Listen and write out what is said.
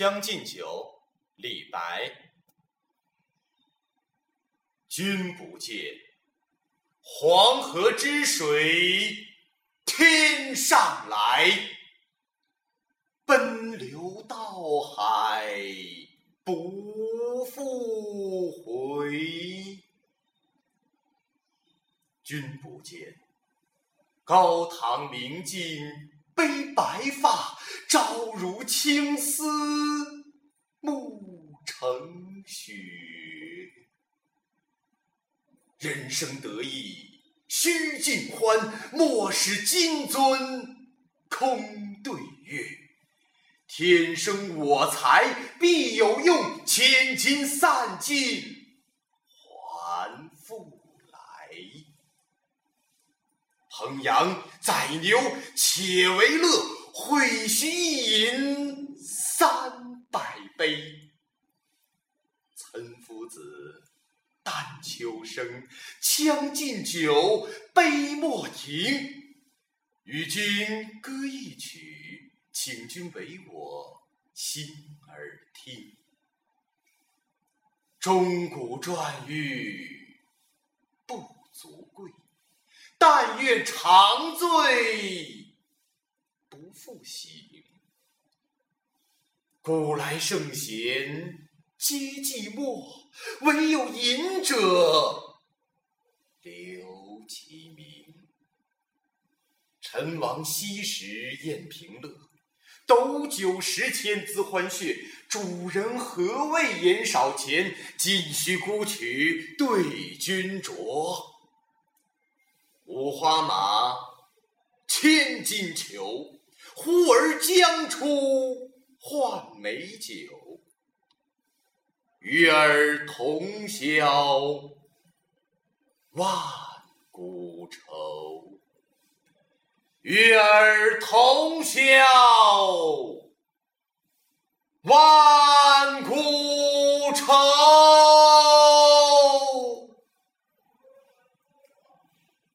将进酒》李白。君不见，黄河之水天上来，奔流到海不复回。君不见，高堂明镜悲白发，朝如青丝暮成雪。人生得意须尽欢，莫使金樽空对月。天生我材必有用，千金散尽还复来。烹羊宰牛且为乐，会须一饮三百杯。岑夫子，但求生，《将进酒》杯莫停。与君歌一曲，请君为我心耳听。钟鼓馔玉不足贵。但愿长醉不复醒。古来圣贤皆寂寞，惟有饮者留其名。陈王昔时宴平乐，斗酒十千恣欢谑。主人何为言少钱？径须沽取对君酌。五花马，千金裘，呼儿将出换美酒。与尔同销万古愁。与尔同销万。